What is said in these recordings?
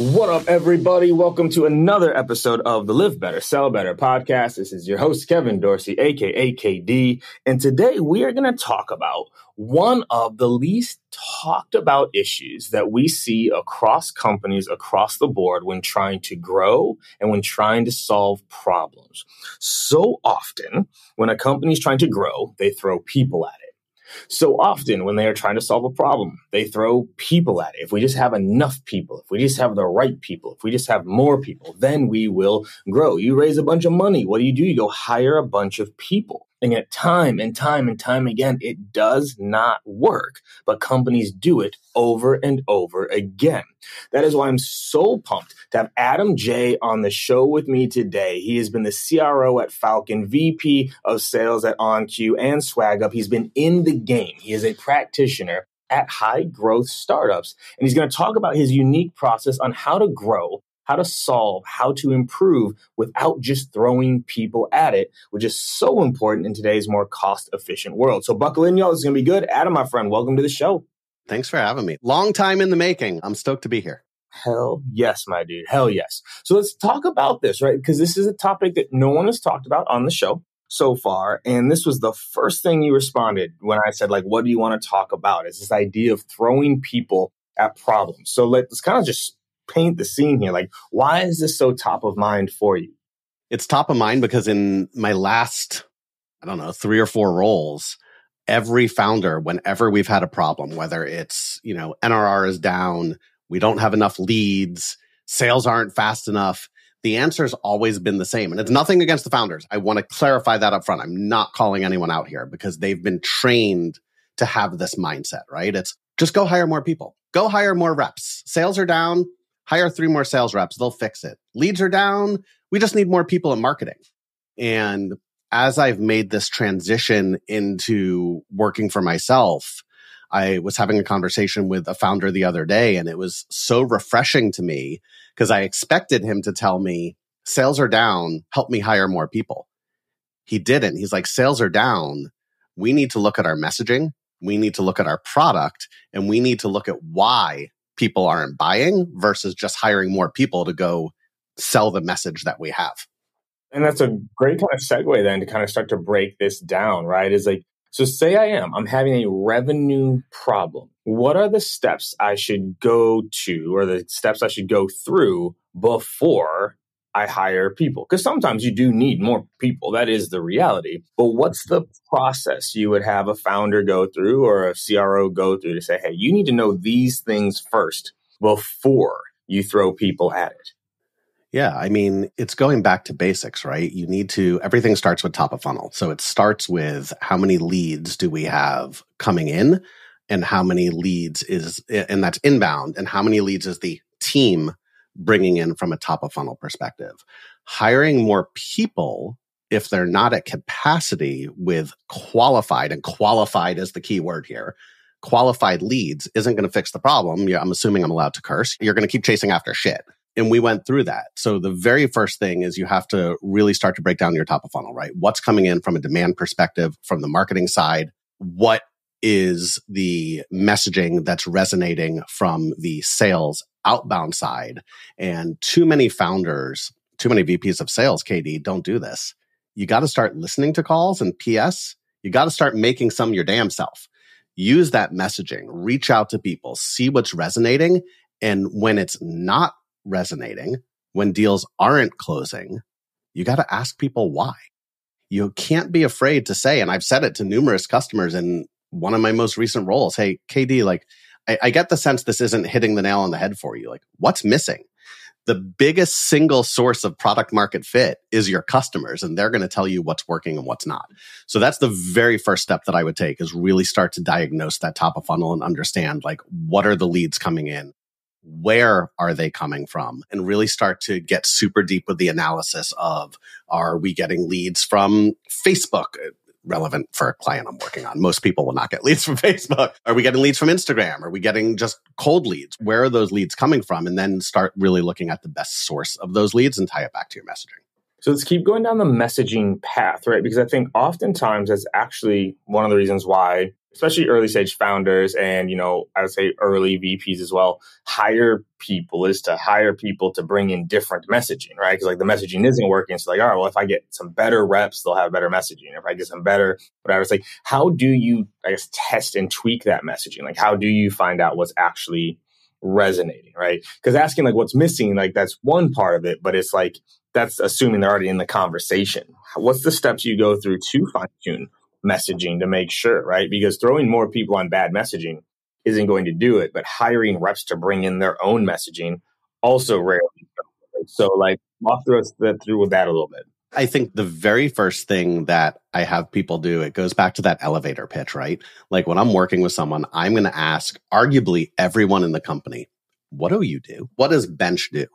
What up, everybody? Welcome to another episode of the Live Better, Sell Better podcast. This is your host, Kevin Dorsey, aka KD. And today we are going to talk about one of the least talked about issues that we see across companies across the board when trying to grow and when trying to solve problems. So often, when a company is trying to grow, they throw people at it. So often, when they are trying to solve a problem, they throw people at it. If we just have enough people, if we just have the right people, if we just have more people, then we will grow. You raise a bunch of money. What do you do? You go hire a bunch of people. And yet, time and time and time again, it does not work, but companies do it over and over again. That is why I'm so pumped to have Adam J on the show with me today. He has been the CRO at Falcon, VP of sales at OnQ and SwagUp. He's been in the game. He is a practitioner at high growth startups. And he's going to talk about his unique process on how to grow how to solve, how to improve without just throwing people at it, which is so important in today's more cost efficient world. So buckle in, y'all. It's going to be good. Adam, my friend, welcome to the show. Thanks for having me. Long time in the making. I'm stoked to be here. Hell yes, my dude. Hell yes. So let's talk about this, right? Because this is a topic that no one has talked about on the show so far. And this was the first thing you responded when I said, like, what do you want to talk about? Is this idea of throwing people at problems. So let's kind of just paint the scene here. Like, why is this so top of mind for you? It's top of mind because in my last, I don't know, three or four roles, every founder, whenever we've had a problem, whether it's, you know, NRR is down, we don't have enough leads, sales aren't fast enough, the answer has always been the same. And it's nothing against the founders. I want to clarify that up front. I'm not calling anyone out here because they've been trained to have this mindset, right? It's just go hire more people, go hire more reps. Sales are down hire three more sales reps. They'll fix it. Leads are down. We just need more people in marketing. And as I've made this transition into working for myself, I was having a conversation with a founder the other day and it was so refreshing to me because I expected him to tell me sales are down, help me hire more people. He didn't. He's like, sales are down. We need to look at our messaging. We need to look at our product and we need to look at why people aren't buying versus just hiring more people to go sell the message that we have. And that's a great kind of segue then to kind of start to break this down, right? Is like, so say I am, I'm having a revenue problem. What are the steps I should go to or the steps I should go through before I hire people. Because sometimes you do need more people. That is the reality. But what's the process you would have a founder go through or a CRO go through to say, hey, you need to know these things first before you throw people at it? Yeah, I mean, it's going back to basics, right? You need to, everything starts with top of funnel. So it starts with how many leads do we have coming in and how many leads is, and that's inbound, and how many leads is the team bringing in from a top of funnel perspective. Hiring more people, if they're not at capacity with qualified, and qualified is the key word here, qualified leads isn't going to fix the problem. I'm assuming I'm allowed to curse. You're going to keep chasing after shit. And we went through that. So the very first thing is you have to really start to break down your top of funnel, right? What's coming in from a demand perspective, from the marketing side? What is the messaging that's resonating from the sales outbound side? And too many founders, too many VPs of sales, KD, don't do this. You got to start listening to calls and PS. You got to start making some your damn self. Use that messaging, reach out to people, see what's resonating. And when it's not resonating, when deals aren't closing, you got to ask people why. You can't be afraid to say, and I've said it to numerous customers in one of my most recent roles. Hey, KD, like, I, I get the sense this isn't hitting the nail on the head for you. Like, what's missing? the biggest single source of product market fit is your customers and they're going to tell you what's working and what's not. So that's the very first step that I would take is really start to diagnose that top of funnel and understand like what are the leads coming in? where are they coming from and really start to get super deep with the analysis of are we getting leads from facebook relevant for a client i'm working on. Most people will not get leads from facebook. Are we getting leads from instagram? Are we getting just cold leads? Where are those leads coming from? And then start really looking at the best source of those leads and tie it back to your messaging. So let's keep going down the messaging path, right? Because I think oftentimes that's actually one of the reasons why especially early stage founders and you know i would say early vps as well hire people is to hire people to bring in different messaging right? Because like the messaging isn't working. So like all right well if i get some better reps they'll have better messaging. If i get some better whatever. It's like how do you i guess test and tweak that messaging? Like how do you find out what's actually resonating right? Because asking like what's missing like that's one part of it but it's like that's assuming they're already in the conversation. What's the steps you go through to fine tune messaging to make sure, right? Because throwing more people on bad messaging isn't going to do it, but hiring reps to bring in their own messaging also rarely. So, like, walk through us through with that a little bit. I think the very first thing that I have people do, it goes back to that elevator pitch, right? Like when I'm working with someone, I'm going to ask arguably everyone in the company, what do you do? What does bench do?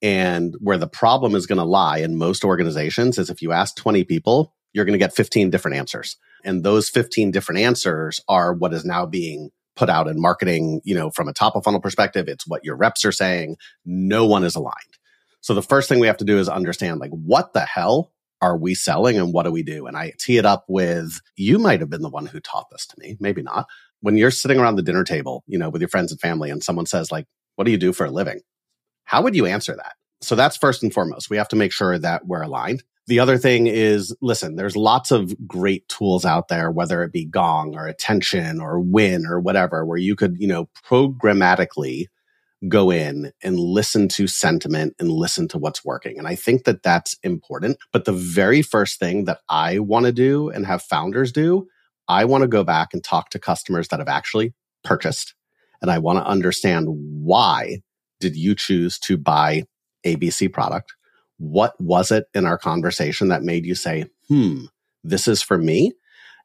And where the problem is going to lie in most organizations is if you ask 20 people, you're going to get 15 different answers. And those 15 different answers are what is now being put out in marketing, you know, from a top of funnel perspective. It's what your reps are saying. No one is aligned. So the first thing we have to do is understand like what the hell are we selling and what do we do? And I tee it up with you might have been the one who taught this to me, maybe not. When you're sitting around the dinner table, you know, with your friends and family and someone says like, what do you do for a living? How would you answer that? So that's first and foremost. We have to make sure that we're aligned. The other thing is, listen, there's lots of great tools out there, whether it be Gong or Attention or Win or whatever, where you could, you know, programmatically go in and listen to sentiment and listen to what's working. And I think that that's important. But the very first thing that I want to do and have founders do, I want to go back and talk to customers that have actually purchased. And I want to understand why did you choose to buy ABC product? What was it in our conversation that made you say, hmm, this is for me?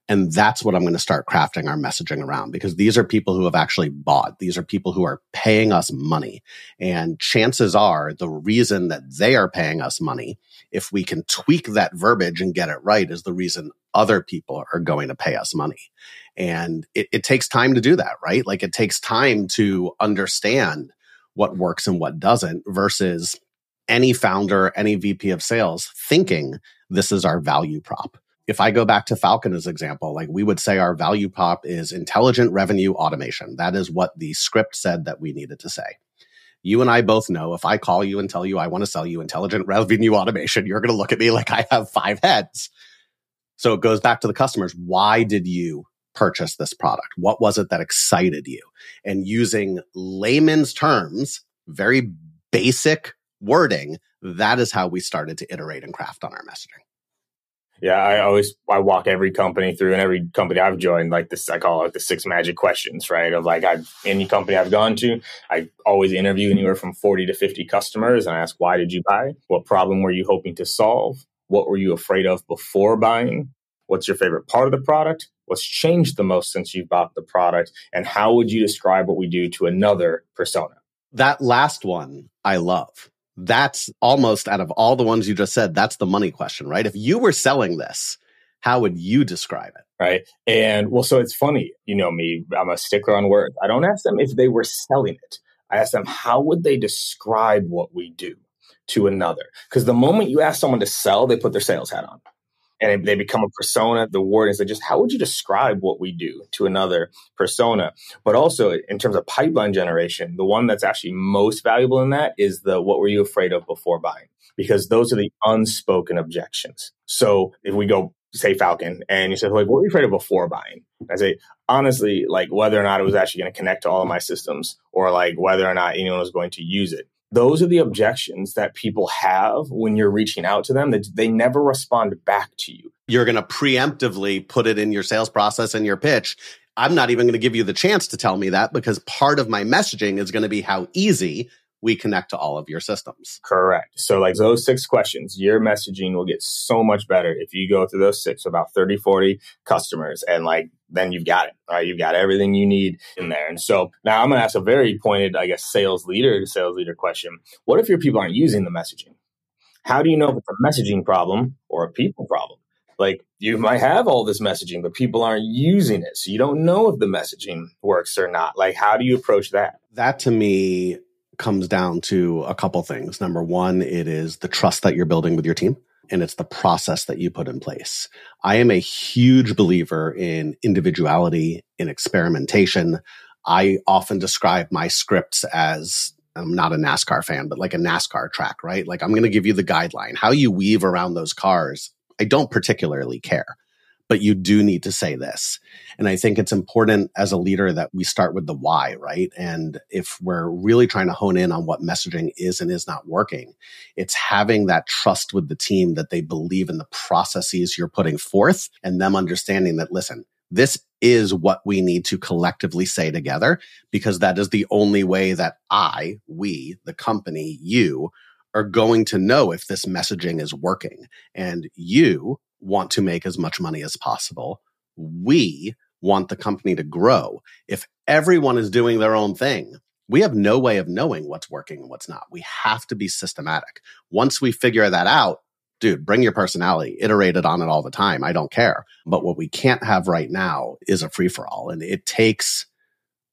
And that's what I'm going to start crafting our messaging around because these are people who have actually bought. These are people who are paying us money. And chances are the reason that they are paying us money, if we can tweak that verbiage and get it right, is the reason other people are going to pay us money. And it, it takes time to do that, right? Like it takes time to understand what works and what doesn't versus any founder, any VP of sales thinking this is our value prop. If I go back to Falcon as example, like we would say our value prop is intelligent revenue automation. That is what the script said that we needed to say. You and I both know if I call you and tell you I want to sell you intelligent revenue automation, you're going to look at me like I have five heads. So it goes back to the customers. Why did you purchase this product? What was it that excited you? And using layman's terms, very basic wording, that is how we started to iterate and craft on our messaging. Yeah, I always I walk every company through, and every company I've joined, like this, I call it the six magic questions, right? Of like, I any company I've gone to, I always interview anywhere from forty to fifty customers, and I ask, why did you buy? What problem were you hoping to solve? What were you afraid of before buying? What's your favorite part of the product? What's changed the most since you bought the product? And how would you describe what we do to another persona? That last one I love. That's almost out of all the ones you just said, that's the money question, right? If you were selling this, how would you describe it? Right. And well, so it's funny, you know me, I'm a stickler on words. I don't ask them if they were selling it. I ask them, how would they describe what we do to another? Because the moment you ask someone to sell, they put their sales hat on and they become a persona. The word is just how would you describe what we do to another persona? But also in terms of pipeline generation, the one that's actually most valuable in that is the what were you afraid of before buying? Because those are the unspoken objections. So if we go say Falcon and you said, like what were you afraid of before buying? I say honestly like whether or not it was actually going to connect to all of my systems or like whether or not anyone was going to use it those are the objections that people have when you're reaching out to them that they never respond back to you. You're going to preemptively put it in your sales process and your pitch. I'm not even going to give you the chance to tell me that because part of my messaging is going to be how easy we connect to all of your systems. Correct. So, like those six questions, your messaging will get so much better if you go through those six, about 30, 40 customers, and like then you've got it. right? You've got everything you need in there. And so now I'm going to ask a very pointed, I guess, sales leader, sales leader question. What if your people aren't using the messaging? How do you know if it's a messaging problem or a people problem? Like you might have all this messaging, but people aren't using it. So you don't know if the messaging works or not. Like, how do you approach that? That to me comes down to a couple things. Number one, it is the trust that you're building with your team and it's the process that you put in place. I am a huge believer in individuality, in experimentation. I often describe my scripts as I'm not a NASCAR fan, but like a NASCAR track, right? Like I'm going to give you the guideline. How you weave around those cars, I don't particularly care but you do need to say this. And I think it's important as a leader that we start with the why, right? And if we're really trying to hone in on what messaging is and is not working, it's having that trust with the team that they believe in the processes you're putting forth and them understanding that, listen, this is what we need to collectively say together because that is the only way that I, we, the company, you are going to know if this messaging is working. And you want to make as much money as possible. We want the company to grow. If everyone is doing their own thing, we have no way of knowing what's working and what's not. We have to be systematic. Once we figure that out, dude, bring your personality, iterate it on it all the time. I don't care. But what we can't have right now is a free for all. And it takes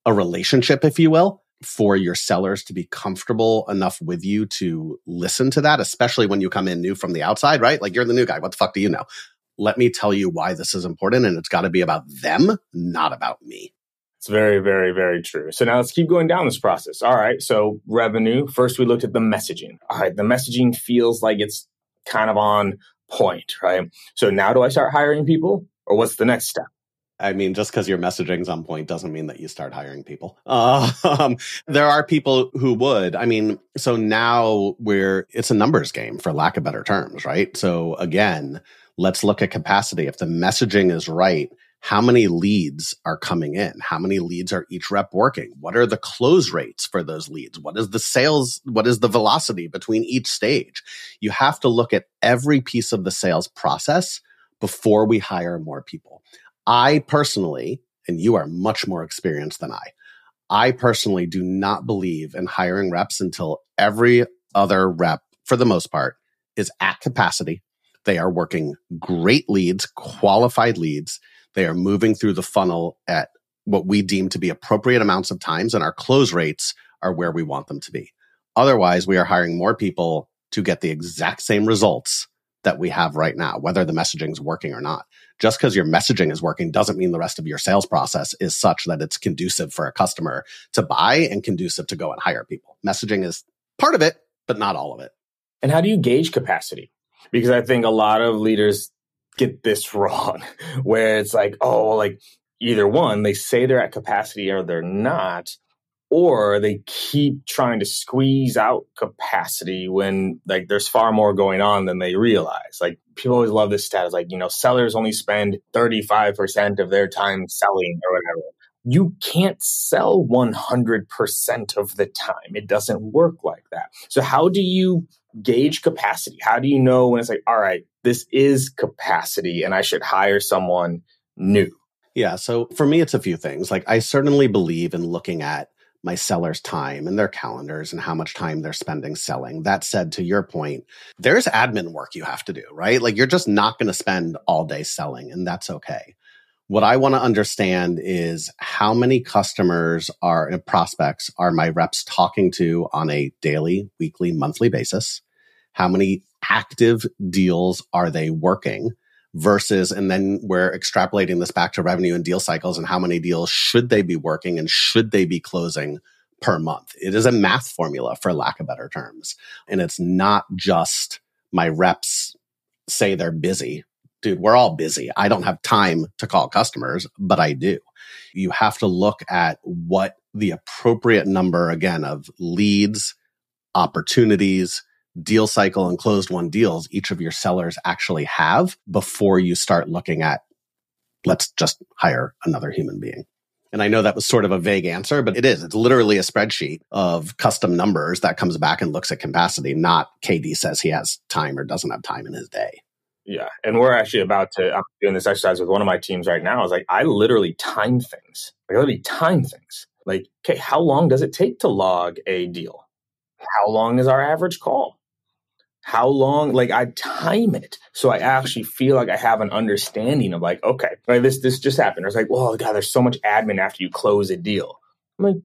a relationship, if you will, for your sellers to be comfortable enough with you to listen to that, especially when you come in new from the outside, right? Like you're the new guy. What the fuck do you know? Let me tell you why this is important. And it's got to be about them, not about me. It's very, very, very true. So now let's keep going down this process. All right. So revenue. First, we looked at the messaging. All right. The messaging feels like it's kind of on point, right? So now do I start hiring people or what's the next step? I mean, just because your messaging's on point doesn't mean that you start hiring people. Um, there are people who would. I mean, so now we're, it's a numbers game for lack of better terms, right? So again, let's look at capacity. If the messaging is right, how many leads are coming in? How many leads are each rep working? What are the close rates for those leads? What is the sales? What is the velocity between each stage? You have to look at every piece of the sales process before we hire more people. I personally, and you are much more experienced than I, I personally do not believe in hiring reps until every other rep, for the most part, is at capacity. They are working great leads, qualified leads. They are moving through the funnel at what we deem to be appropriate amounts of times, and our close rates are where we want them to be. Otherwise, we are hiring more people to get the exact same results that we have right now, whether the messaging is working or not. Just because your messaging is working doesn't mean the rest of your sales process is such that it's conducive for a customer to buy and conducive to go and hire people. Messaging is part of it, but not all of it. And how do you gauge capacity? Because I think a lot of leaders get this wrong, where it's like, oh, like either one, they say they're at capacity or they're not. Or they keep trying to squeeze out capacity when like there's far more going on than they realize. Like people always love this stat. It's like, you know, sellers only spend 35% of their time selling or whatever. You can't sell 100% of the time. It doesn't work like that. So how do you gauge capacity? How do you know when it's like, all right, this is capacity and I should hire someone new? Yeah. So for me, it's a few things. Like I certainly believe in looking at my sellers' time and their calendars and how much time they're spending selling. That said, to your point, there's admin work you have to do, right? Like you're just not going to spend all day selling, and that's okay. What I want to understand is how many customers are prospects are my reps talking to on a daily, weekly, monthly basis? How many active deals are they working? Versus, and then we're extrapolating this back to revenue and deal cycles and how many deals should they be working and should they be closing per month. It is a math formula for lack of better terms. And it's not just my reps say they're busy. Dude, we're all busy. I don't have time to call customers, but I do. You have to look at what the appropriate number again of leads, opportunities, deal cycle and closed won deals each of your sellers actually have before you start looking at let's just hire another human being. And I know that was sort of a vague answer, but it is. It's literally a spreadsheet of custom numbers that comes back and looks at capacity, not KD says he has time or doesn't have time in his day. Yeah. And we're actually about to, I'm doing this exercise with one of my teams right now. I was like, I literally time things. I literally time things. Like, okay, how long does it take to log a deal? How long is our average call? How long like i time it. So i actually feel like i have an understanding of like okay right this this just happened. I was like well god there's so much admin after you close a deal. I'm like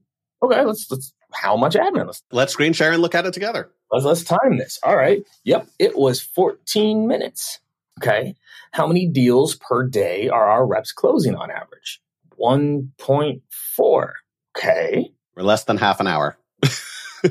okay let's let's how much admin? Let's, let's screen share and look at it together. Let's let's time this. All right. Yep. It was 14 minutes. Okay. How many deals per day are our reps closing on average? 1.4 okay. We're less than half an hour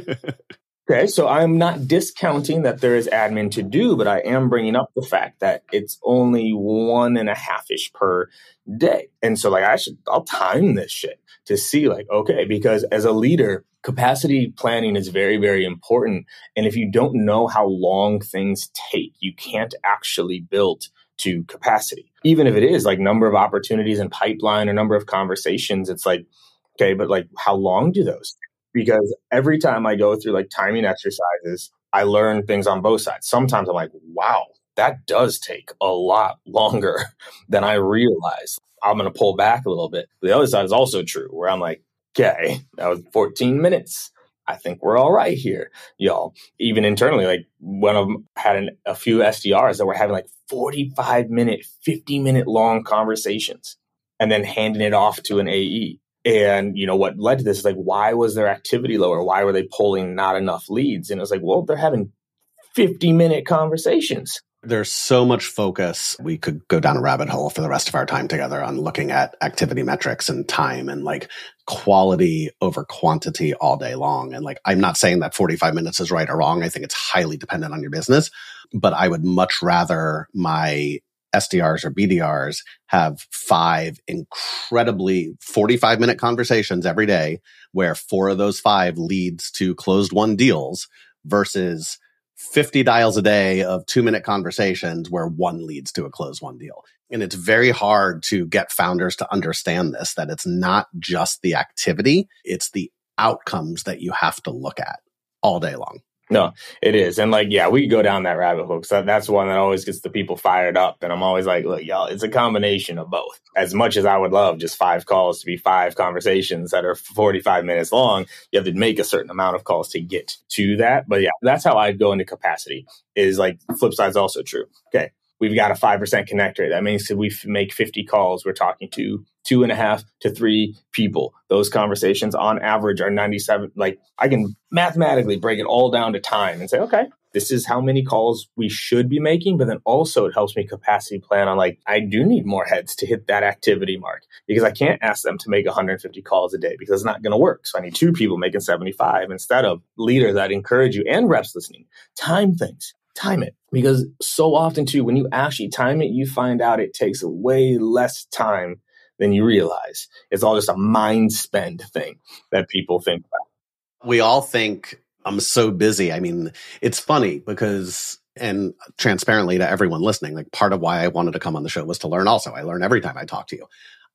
Okay, so I'm not discounting that there is admin to do, but I am bringing up the fact that it's only one and a half ish per day. And so, like, I should, I'll time this shit to see, like, okay, because as a leader, capacity planning is very, very important. And if you don't know how long things take, you can't actually build to capacity. Even if it is like number of opportunities and pipeline or number of conversations, it's like, okay, but like, how long do those because every time I go through like timing exercises, I learn things on both sides. Sometimes I'm like, wow, that does take a lot longer than I realized. I'm going to pull back a little bit. The other side is also true where I'm like, okay, that was 14 minutes. I think we're all right here, y'all. Even internally, like one of them had an, a few SDRs that were having like 45 minute, 50 minute long conversations and then handing it off to an AE. And you know what led to this is like, why was their activity lower? Why were they pulling not enough leads? And it was like, well, they're having 50 minute conversations. There's so much focus. We could go down a rabbit hole for the rest of our time together on looking at activity metrics and time and like quality over quantity all day long. And like, I'm not saying that 45 minutes is right or wrong. I think it's highly dependent on your business, but I would much rather my SDRs or BDRs have five incredibly 45 minute conversations every day where four of those five leads to closed won deals versus 50 dials a day of two minute conversations where one leads to a closed won deal. And it's very hard to get founders to understand this, that it's not just the activity, it's the outcomes that you have to look at all day long. No, it is. And like, yeah, we go down that rabbit hole. So that's one that always gets the people fired up. And I'm always like, look, y'all, it's a combination of both. As much as I would love just five calls to be five conversations that are 45 minutes long, you have to make a certain amount of calls to get to that. But yeah, that's how I go into capacity is like flip side's also true. Okay we've got a 5% connect rate. That means that we make 50 calls, we're talking to two and a half to three people. Those conversations on average are 97. Like I can mathematically break it all down to time and say, okay, this is how many calls we should be making. But then also it helps me capacity plan on like, I do need more heads to hit that activity mark because I can't ask them to make 150 calls a day because it's not going to work. So I need two people making 75 instead of leaders that encourage you and reps listening. Time things time it because so often too when you actually time it you find out it takes way less time than you realize. It's all just a mind spend thing that people think about. We all think I'm so busy. I mean, it's funny because and transparently to everyone listening, like part of why I wanted to come on the show was to learn also. I learn every time I talk to you.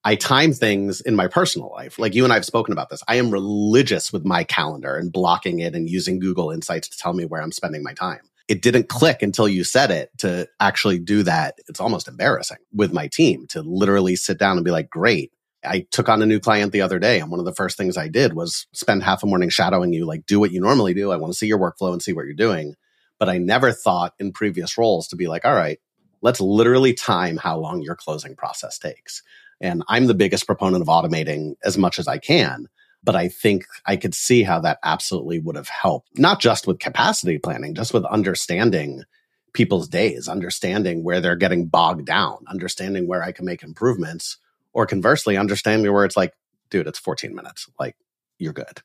I time things in my personal life. Like you and I have spoken about this. I am religious with my calendar and blocking it and using Google Insights to tell me where I'm spending my time. It didn't click until you said it to actually do that. It's almost embarrassing with my team to literally sit down and be like, great. I took on a new client the other day and one of the first things I did was spend half a morning shadowing you, like do what you normally do. I want to see your workflow and see what you're doing. But I never thought in previous roles to be like, all right, let's literally time how long your closing process takes. And I'm the biggest proponent of automating as much as I can. But I think I could see how that absolutely would have helped, not just with capacity planning, just with understanding people's days, understanding where they're getting bogged down, understanding where I can make improvements, or conversely, understanding where it's like, dude, it's 14 minutes. Like, you're good.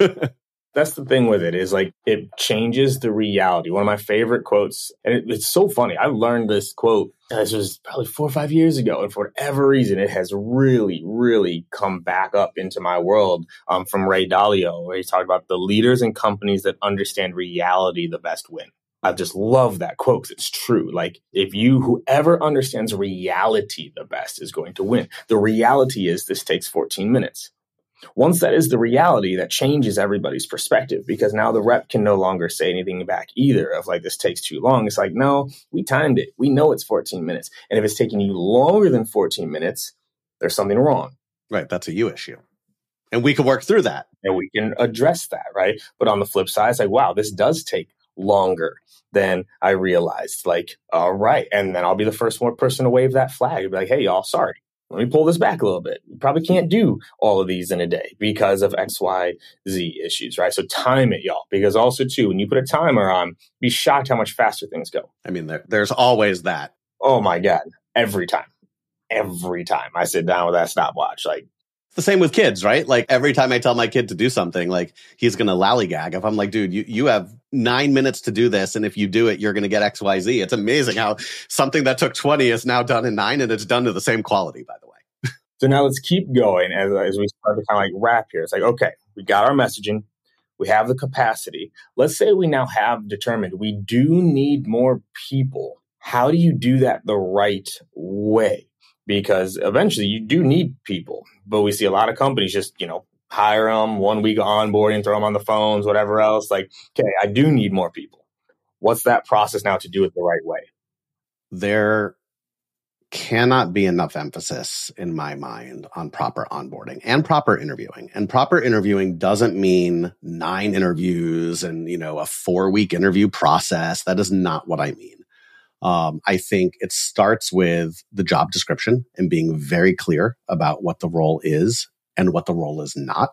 that's the thing with it is like it changes the reality. One of my favorite quotes, and it, it's so funny. I learned this quote. This was probably four or five years ago, and for whatever reason, it has really, really come back up into my world. Um, from Ray Dalio, where he talked about the leaders and companies that understand reality the best win. I just love that quote because it's true. Like, if you, whoever understands reality the best is going to win. The reality is this takes 14 minutes. Once that is the reality, that changes everybody's perspective because now the rep can no longer say anything back either of like, this takes too long. It's like, no, we timed it. We know it's 14 minutes. And if it's taking you longer than 14 minutes, there's something wrong. Right. That's a you issue. And we can work through that. And we can address that. Right. But on the flip side, it's like, wow, this does take longer than I realized. Like, all right. And then I'll be the first one person to wave that flag and be like, hey, y'all, sorry let me pull this back a little bit. You probably can't do all of these in a day because of X, Y, Z issues, right? So time it, y'all. Because also too, when you put a timer on, be shocked how much faster things go. I mean, there, there's always that. Oh my God. Every time. Every time I sit down with that stopwatch, like the same with kids, right? Like every time I tell my kid to do something, like he's going to lollygag. If I'm like, dude, you, you have nine minutes to do this. And if you do it, you're going to get X, Y, Z. It's amazing how something that took 20 is now done in nine and it's done to the same quality, by the way. so now let's keep going as, as we start to kind of like wrap here. It's like, okay, we got our messaging. We have the capacity. Let's say we now have determined we do need more people. How do you do that the right way? Because eventually you do need people. But we see a lot of companies just, you know, hire them one week onboarding, throw them on the phones, whatever else. Like, okay, I do need more people. What's that process now to do it the right way? There cannot be enough emphasis in my mind on proper onboarding and proper interviewing. And proper interviewing doesn't mean nine interviews and, you know, a four week interview process. That is not what I mean. Um, I think it starts with the job description and being very clear about what the role is and what the role is not.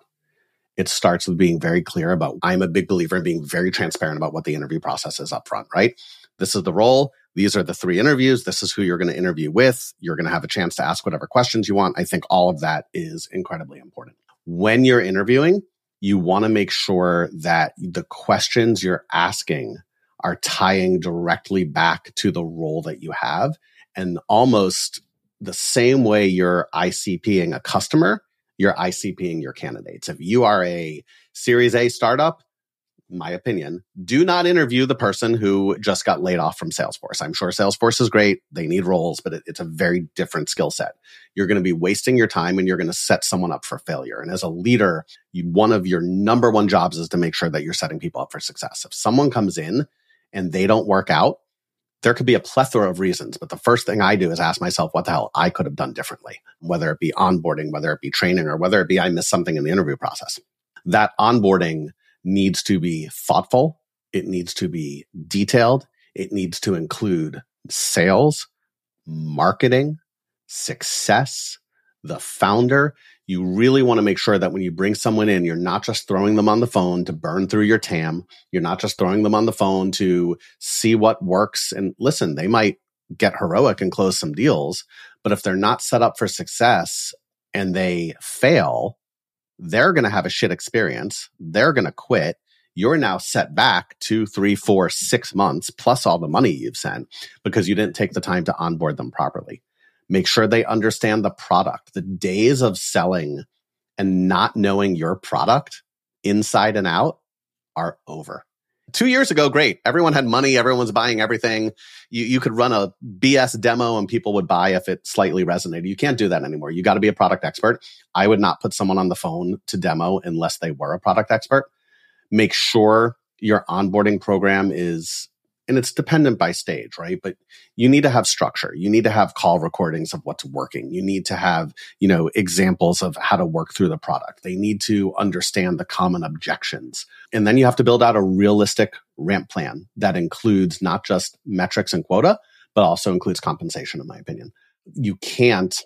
It starts with being very clear about, I'm a big believer in being very transparent about what the interview process is up front, right? This is the role. These are the three interviews. This is who you're going to interview with. You're going to have a chance to ask whatever questions you want. I think all of that is incredibly important. When you're interviewing, you want to make sure that the questions you're asking are tying directly back to the role that you have. And almost the same way you're ICPing a customer, you're ICPing your candidates. If you are a Series A startup, my opinion, do not interview the person who just got laid off from Salesforce. I'm sure Salesforce is great. They need roles, but it, it's a very different skill set. You're going to be wasting your time and you're going to set someone up for failure. And as a leader, you, one of your number one jobs is to make sure that you're setting people up for success. If someone comes in and they don't work out, there could be a plethora of reasons. But the first thing I do is ask myself what the hell I could have done differently, whether it be onboarding, whether it be training, or whether it be I missed something in the interview process. That onboarding needs to be thoughtful. It needs to be detailed. It needs to include sales, marketing, success, the founder you really want to make sure that when you bring someone in, you're not just throwing them on the phone to burn through your TAM. You're not just throwing them on the phone to see what works. And listen, they might get heroic and close some deals, but if they're not set up for success and they fail, they're going to have a shit experience. They're going to quit. You're now set back two, three, four, six months plus all the money you've sent because you didn't take the time to onboard them properly. Make sure they understand the product. The days of selling and not knowing your product inside and out are over. Two years ago, great. Everyone had money. Everyone's buying everything. You, you could run a BS demo and people would buy if it slightly resonated. You can't do that anymore. You got to be a product expert. I would not put someone on the phone to demo unless they were a product expert. Make sure your onboarding program is and it's dependent by stage, right? But you need to have structure. You need to have call recordings of what's working. You need to have, you know, examples of how to work through the product. They need to understand the common objections. And then you have to build out a realistic ramp plan that includes not just metrics and quota, but also includes compensation, in my opinion. You can't,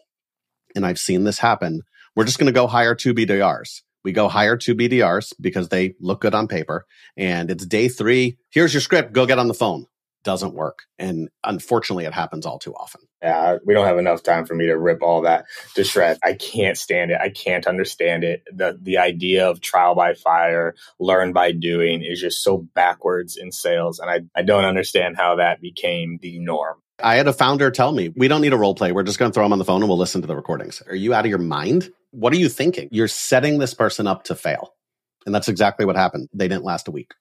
and I've seen this happen. We're just going to go hire two BDRs we go hire two BDRs because they look good on paper. And it's day three. Here's your script. Go get on the phone. Doesn't work. And unfortunately, it happens all too often. Yeah, we don't have enough time for me to rip all that to shreds. I can't stand it. I can't understand it. The the idea of trial by fire, learn by doing is just so backwards in sales. And I, I don't understand how that became the norm. I had a founder tell me, we don't need a role play. We're just going to throw them on the phone and we'll listen to the recordings. Are you out of your mind? What are you thinking? You're setting this person up to fail. And that's exactly what happened. They didn't last a week.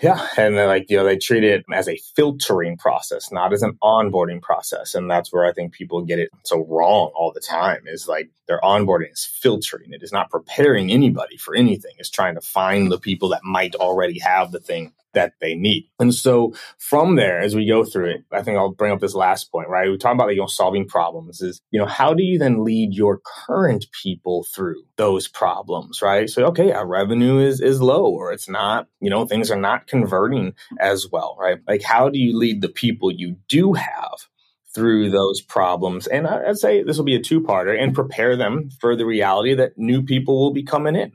Yeah. And then like, you know, they treat it as a filtering process, not as an onboarding process. And that's where I think people get it so wrong all the time is like their onboarding is filtering. It is not preparing anybody for anything. It's trying to find the people that might already have the thing that they need. And so from there, as we go through it, I think I'll bring up this last point, right? We talk about, you know, solving problems is, you know, how do you then lead your current people through those problems, right? So, okay, our revenue is, is low or it's not, you know, things are not converting as well, right? Like, how do you lead the people you do have through those problems. And I'd say this will be a two parter and prepare them for the reality that new people will be coming in,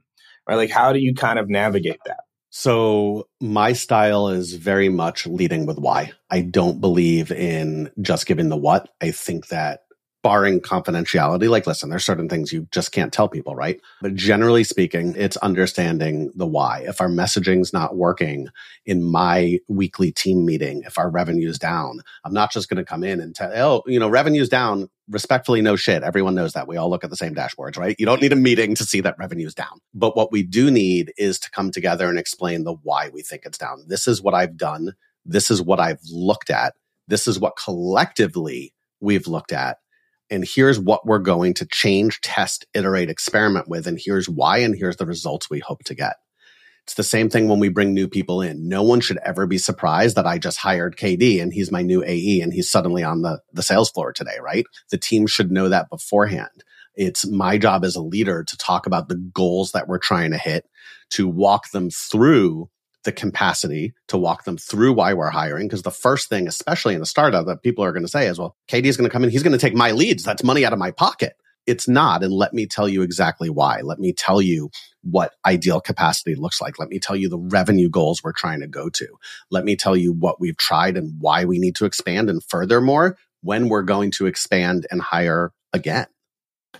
right? Like, how do you kind of navigate that? So my style is very much leading with why. I don't believe in just giving the what. I think that barring confidentiality, like, listen, there's certain things you just can't tell people, right? But generally speaking, it's understanding the why. If our messaging's not working in my weekly team meeting, if our revenue's down, I'm not just going to come in and tell, oh, you know, revenue's down. Respectfully, no shit. Everyone knows that. We all look at the same dashboards, right? You don't need a meeting to see that revenue's down. But what we do need is to come together and explain the why we think it's down. This is what I've done. This is what I've looked at. This is what collectively we've looked at and here's what we're going to change, test, iterate, experiment with. And here's why. And here's the results we hope to get. It's the same thing when we bring new people in. No one should ever be surprised that I just hired KD and he's my new AE and he's suddenly on the, the sales floor today, right? The team should know that beforehand. It's my job as a leader to talk about the goals that we're trying to hit, to walk them through the capacity to walk them through why we're hiring. Because the first thing, especially in a startup, that people are going to say is, well, KD is going to come in. He's going to take my leads. That's money out of my pocket. It's not. And let me tell you exactly why. Let me tell you what ideal capacity looks like. Let me tell you the revenue goals we're trying to go to. Let me tell you what we've tried and why we need to expand. And furthermore, when we're going to expand and hire again.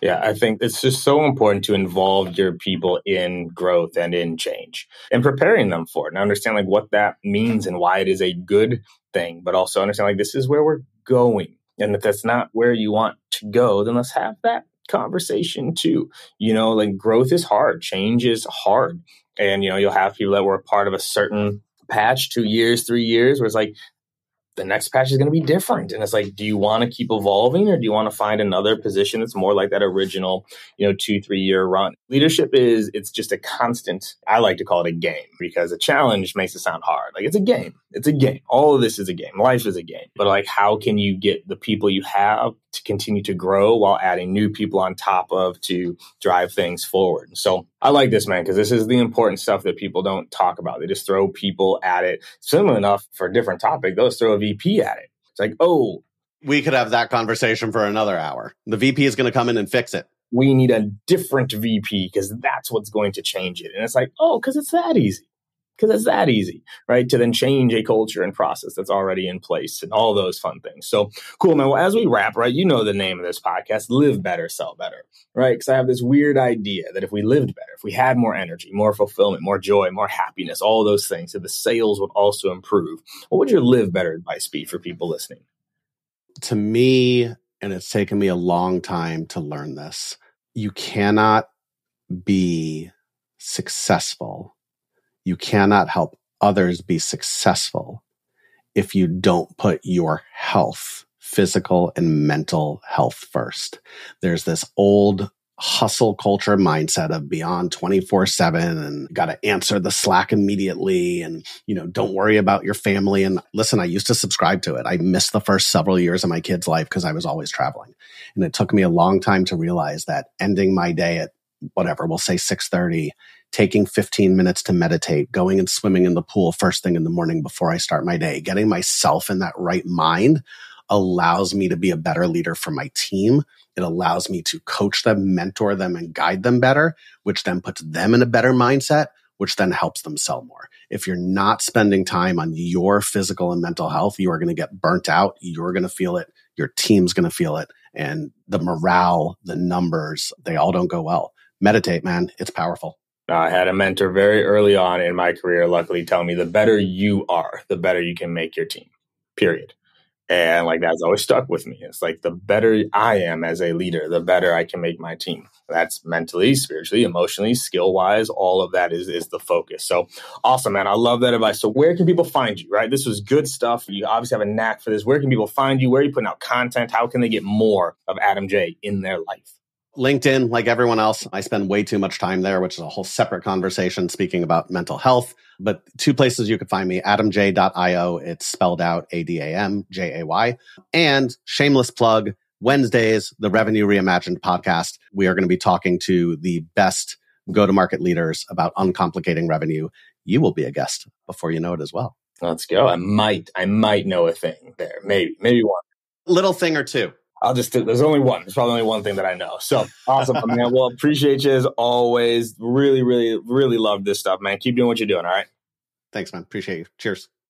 Yeah, I think it's just so important to involve your people in growth and in change and preparing them for it and understand like what that means and why it is a good thing, but also understand like this is where we're going. And if that's not where you want to go, then let's have that conversation too. You know, like growth is hard, change is hard. And, you know, you'll have people that were part of a certain patch two years, three years, where it's like, the next patch is going to be different. And it's like, do you want to keep evolving or do you want to find another position that's more like that original, you know, two, three year run? Leadership is, it's just a constant, I like to call it a game because a challenge makes it sound hard. Like it's a game. It's a game. All of this is a game. Life is a game. But like, how can you get the people you have to continue to grow while adding new people on top of to drive things forward? So I like this, man, because this is the important stuff that people don't talk about. They just throw people at it. Similar enough for a different topic, they'll just throw a VP at it. It's like, oh, we could have that conversation for another hour. The VP is going to come in and fix it. We need a different VP because that's what's going to change it. And it's like, oh, because it's that easy because it's that easy, right? To then change a culture and process that's already in place and all those fun things. So cool, man. Well, as we wrap, right, you know the name of this podcast, Live Better, Sell Better, right? Because I have this weird idea that if we lived better, if we had more energy, more fulfillment, more joy, more happiness, all those things, that the sales would also improve. What would your live better advice be for people listening? To me, and it's taken me a long time to learn this. You cannot be successful. You cannot help others be successful if you don't put your health, physical and mental health first. There's this old hustle culture mindset of beyond 24 7 and got to answer the slack immediately and you know don't worry about your family. And listen i used to subscribe to it. I missed the first several years of my kid's life because i was always traveling. And it took me a long time to realize that ending my day at whatever we'll say 6.30 taking 15 minutes to meditate going and swimming in the pool first thing in the morning before i start my day getting myself in that right mind allows me to be a better leader for my team it allows me to coach them, mentor them, and guide them better, which then puts them in a better mindset, which then helps them sell more. If you're not spending time on your physical and mental health, you are going to get burnt out. You're going to feel it. Your team's going to feel it. And the morale, the numbers, they all don't go well. Meditate, man. It's powerful. I had a mentor very early on in my career, luckily, tell me the better you are, the better you can make your team, period. And like that's always stuck with me. It's like the better I am as a leader, the better I can make my team. That's mentally, spiritually, emotionally, skill wise, all of that is is the focus. So awesome, man. I love that advice. So where can people find you? Right? This was good stuff. You obviously have a knack for this. Where can people find you? Where are you putting out content? How can they get more of Adam Jay in their life? LinkedIn, like everyone else, I spend way too much time there, which is a whole separate conversation speaking about mental health. But two places you could find me, adamjay.io. It's spelled out A-D-A-M-J-A-Y. And shameless plug, Wednesdays, the Revenue Reimagined podcast. We are going to be talking to the best go-to-market leaders about uncomplicating revenue. You will be a guest before you know it as well. Let's go. I might, I might know a thing there. Maybe, maybe one. Little thing or two. I'll just there's only one. There's probably only one thing that I know. So awesome, man. Well, appreciate you as always. Really, really, really love this stuff, man. Keep doing what you're doing. All right. Thanks, man. Appreciate you. Cheers.